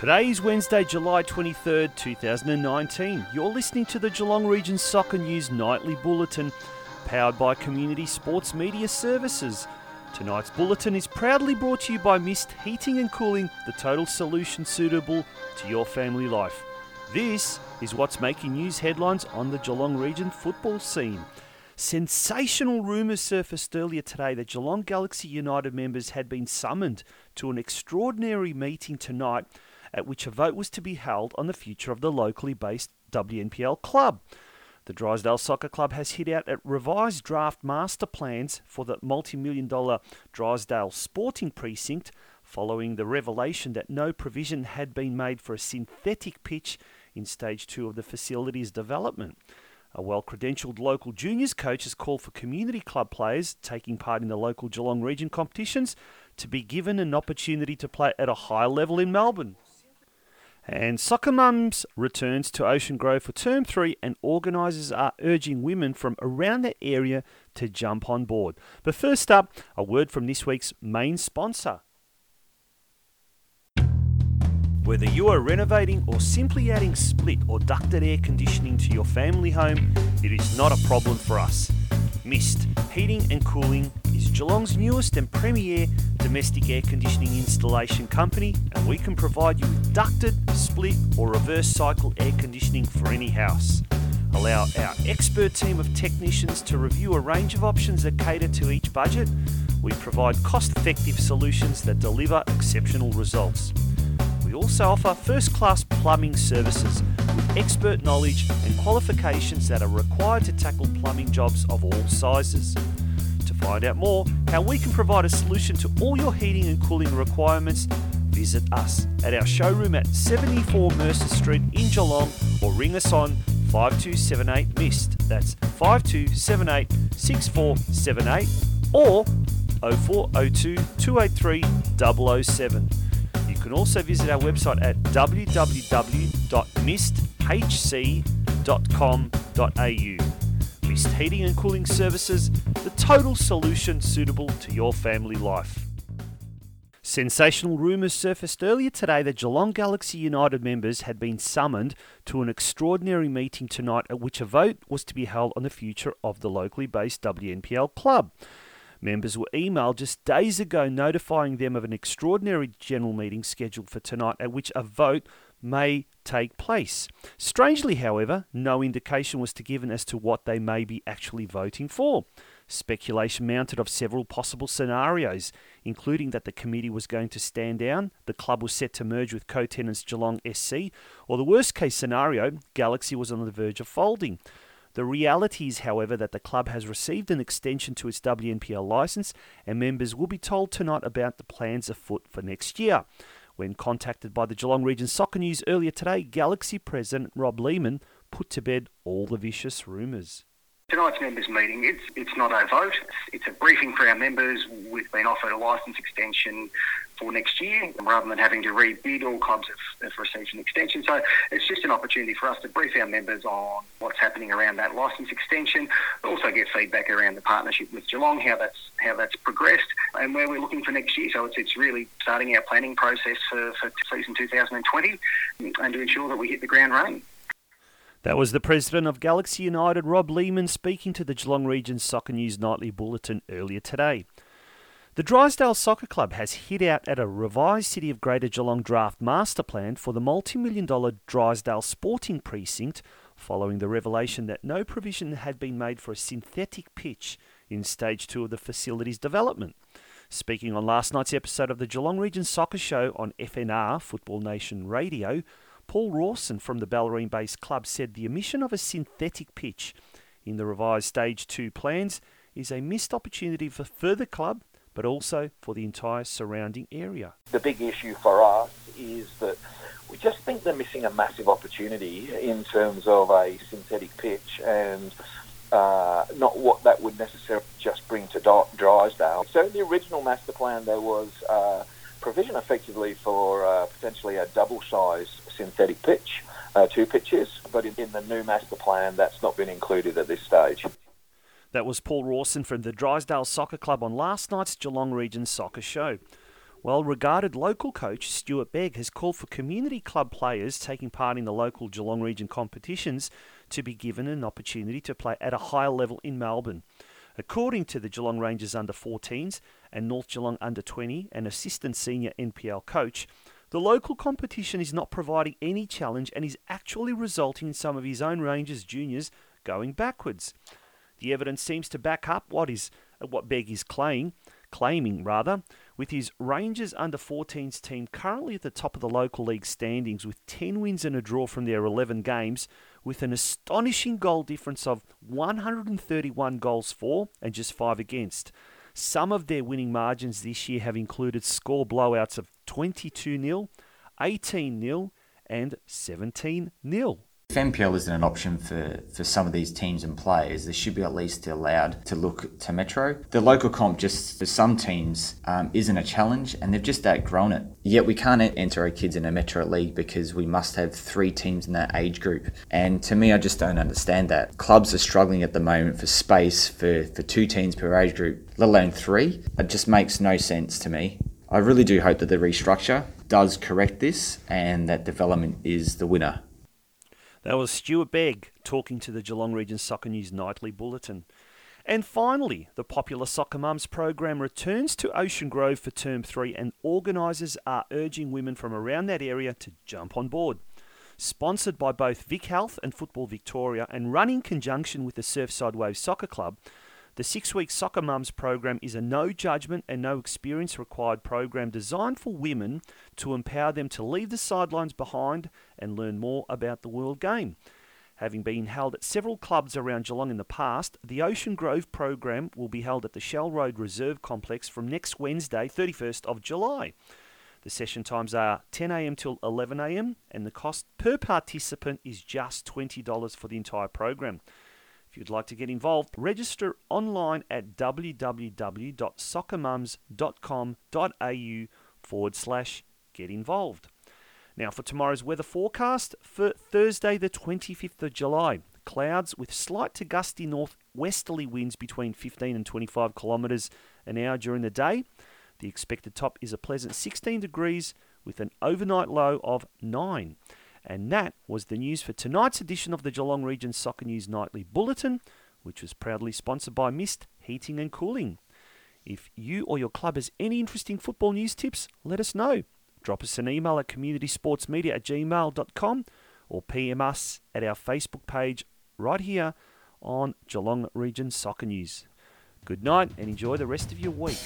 Today is Wednesday, July 23rd, 2019. You're listening to the Geelong Region Soccer News Nightly Bulletin, powered by Community Sports Media Services. Tonight's bulletin is proudly brought to you by Mist Heating and Cooling, the total solution suitable to your family life. This is what's making news headlines on the Geelong region football scene. Sensational rumours surfaced earlier today that Geelong Galaxy United members had been summoned to an extraordinary meeting tonight at which a vote was to be held on the future of the locally based WNPL club. The Drysdale Soccer Club has hit out at revised draft master plans for the multi million dollar Drysdale Sporting Precinct following the revelation that no provision had been made for a synthetic pitch in stage two of the facility's development. A well credentialed local juniors coach has called for community club players taking part in the local Geelong region competitions to be given an opportunity to play at a high level in Melbourne. And Soccer Mums returns to Ocean Grove for term three, and organisers are urging women from around the area to jump on board. But first up, a word from this week's main sponsor. Whether you are renovating or simply adding split or ducted air conditioning to your family home, it is not a problem for us. Mist Heating and Cooling is Geelong's newest and premier domestic air conditioning installation company, and we can provide you with ducted, split, or reverse cycle air conditioning for any house. Allow our expert team of technicians to review a range of options that cater to each budget. We provide cost effective solutions that deliver exceptional results. We also offer first class plumbing services with expert knowledge and qualifications that are required to tackle plumbing jobs of all sizes. To find out more how we can provide a solution to all your heating and cooling requirements, visit us at our showroom at 74 Mercer Street in Geelong or ring us on 5278 MIST. That's 5278 6478 or 0402 283 007. You can also visit our website at www.misthc.com.au. Mist Heating and Cooling Services, the total solution suitable to your family life. Sensational rumours surfaced earlier today that Geelong Galaxy United members had been summoned to an extraordinary meeting tonight at which a vote was to be held on the future of the locally based WNPL club. Members were emailed just days ago notifying them of an extraordinary general meeting scheduled for tonight at which a vote may take place. Strangely, however, no indication was to given as to what they may be actually voting for. Speculation mounted of several possible scenarios, including that the committee was going to stand down, the club was set to merge with co tenants Geelong SC, or the worst case scenario, Galaxy was on the verge of folding. The reality is, however, that the club has received an extension to its WNPL licence, and members will be told tonight about the plans afoot for next year. When contacted by the Geelong Region Soccer News earlier today, Galaxy President Rob Lehman put to bed all the vicious rumours. Tonight's members' meeting, it's, it's not a vote, it's, it's a briefing for our members. We've been offered a licence extension for next year rather than having to rebid. All clubs have, have received an extension. So it's just an opportunity for us to brief our members on what's happening around that licence extension, also get feedback around the partnership with Geelong, how that's how that's progressed, and where we're looking for next year. So it's, it's really starting our planning process for, for season 2020 and to ensure that we hit the ground running. That was the president of Galaxy United, Rob Lehman, speaking to the Geelong Region Soccer News Nightly Bulletin earlier today. The Drysdale Soccer Club has hit out at a revised City of Greater Geelong draft master plan for the multi million dollar Drysdale Sporting Precinct following the revelation that no provision had been made for a synthetic pitch in stage two of the facility's development. Speaking on last night's episode of the Geelong Region Soccer Show on FNR Football Nation Radio, Paul Rawson from the Bellarine based club said the omission of a synthetic pitch in the revised Stage 2 plans is a missed opportunity for further club but also for the entire surrounding area. The big issue for us is that we just think they're missing a massive opportunity in terms of a synthetic pitch and uh, not what that would necessarily just bring to Drysdale. So in the original master plan there was uh, provision effectively for uh, potentially a double size synthetic pitch, uh, two pitches, but in, in the new master plan, that's not been included at this stage. That was Paul Rawson from the Drysdale Soccer Club on last night's Geelong Region Soccer Show. Well regarded local coach Stuart Begg has called for community club players taking part in the local Geelong region competitions to be given an opportunity to play at a higher level in Melbourne. According to the Geelong Rangers under 14s and North Geelong under 20 and assistant senior NPL coach, the local competition is not providing any challenge and is actually resulting in some of his own Rangers juniors going backwards. The evidence seems to back up what is uh, what Begg is claiming, claiming rather, with his Rangers under 14s team currently at the top of the local league standings with 10 wins and a draw from their 11 games, with an astonishing goal difference of 131 goals for and just 5 against. Some of their winning margins this year have included score blowouts of 22 0, 18 0, and 17 0. If NPL isn't an option for, for some of these teams and players, they should be at least allowed to look to Metro. The local comp, just for some teams, um, isn't a challenge and they've just outgrown it. Yet we can't enter our kids in a Metro league because we must have three teams in that age group. And to me, I just don't understand that. Clubs are struggling at the moment for space for, for two teams per age group, let alone three. It just makes no sense to me. I really do hope that the restructure does correct this and that development is the winner. That was Stuart Begg talking to the Geelong Region Soccer News Nightly Bulletin. And finally, the popular Soccer Mums program returns to Ocean Grove for term three, and organisers are urging women from around that area to jump on board. Sponsored by both Vic Health and Football Victoria, and run in conjunction with the Surfside Waves Soccer Club, the six week Soccer Mums program is a no judgment and no experience required program designed for women to empower them to leave the sidelines behind and learn more about the world game. Having been held at several clubs around Geelong in the past, the Ocean Grove program will be held at the Shell Road Reserve Complex from next Wednesday, 31st of July. The session times are 10am till 11am, and the cost per participant is just $20 for the entire program. If you'd like to get involved, register online at www.soccermums.com.au forward slash get involved. Now, for tomorrow's weather forecast for Thursday, the 25th of July. Clouds with slight to gusty northwesterly winds between 15 and 25 kilometres an hour during the day. The expected top is a pleasant 16 degrees with an overnight low of 9. And that was the news for tonight's edition of the Geelong Region Soccer News Nightly Bulletin, which was proudly sponsored by Mist Heating and Cooling. If you or your club has any interesting football news tips, let us know. Drop us an email at communitysportsmedia at gmail.com or PM us at our Facebook page right here on Geelong Region Soccer News. Good night and enjoy the rest of your week.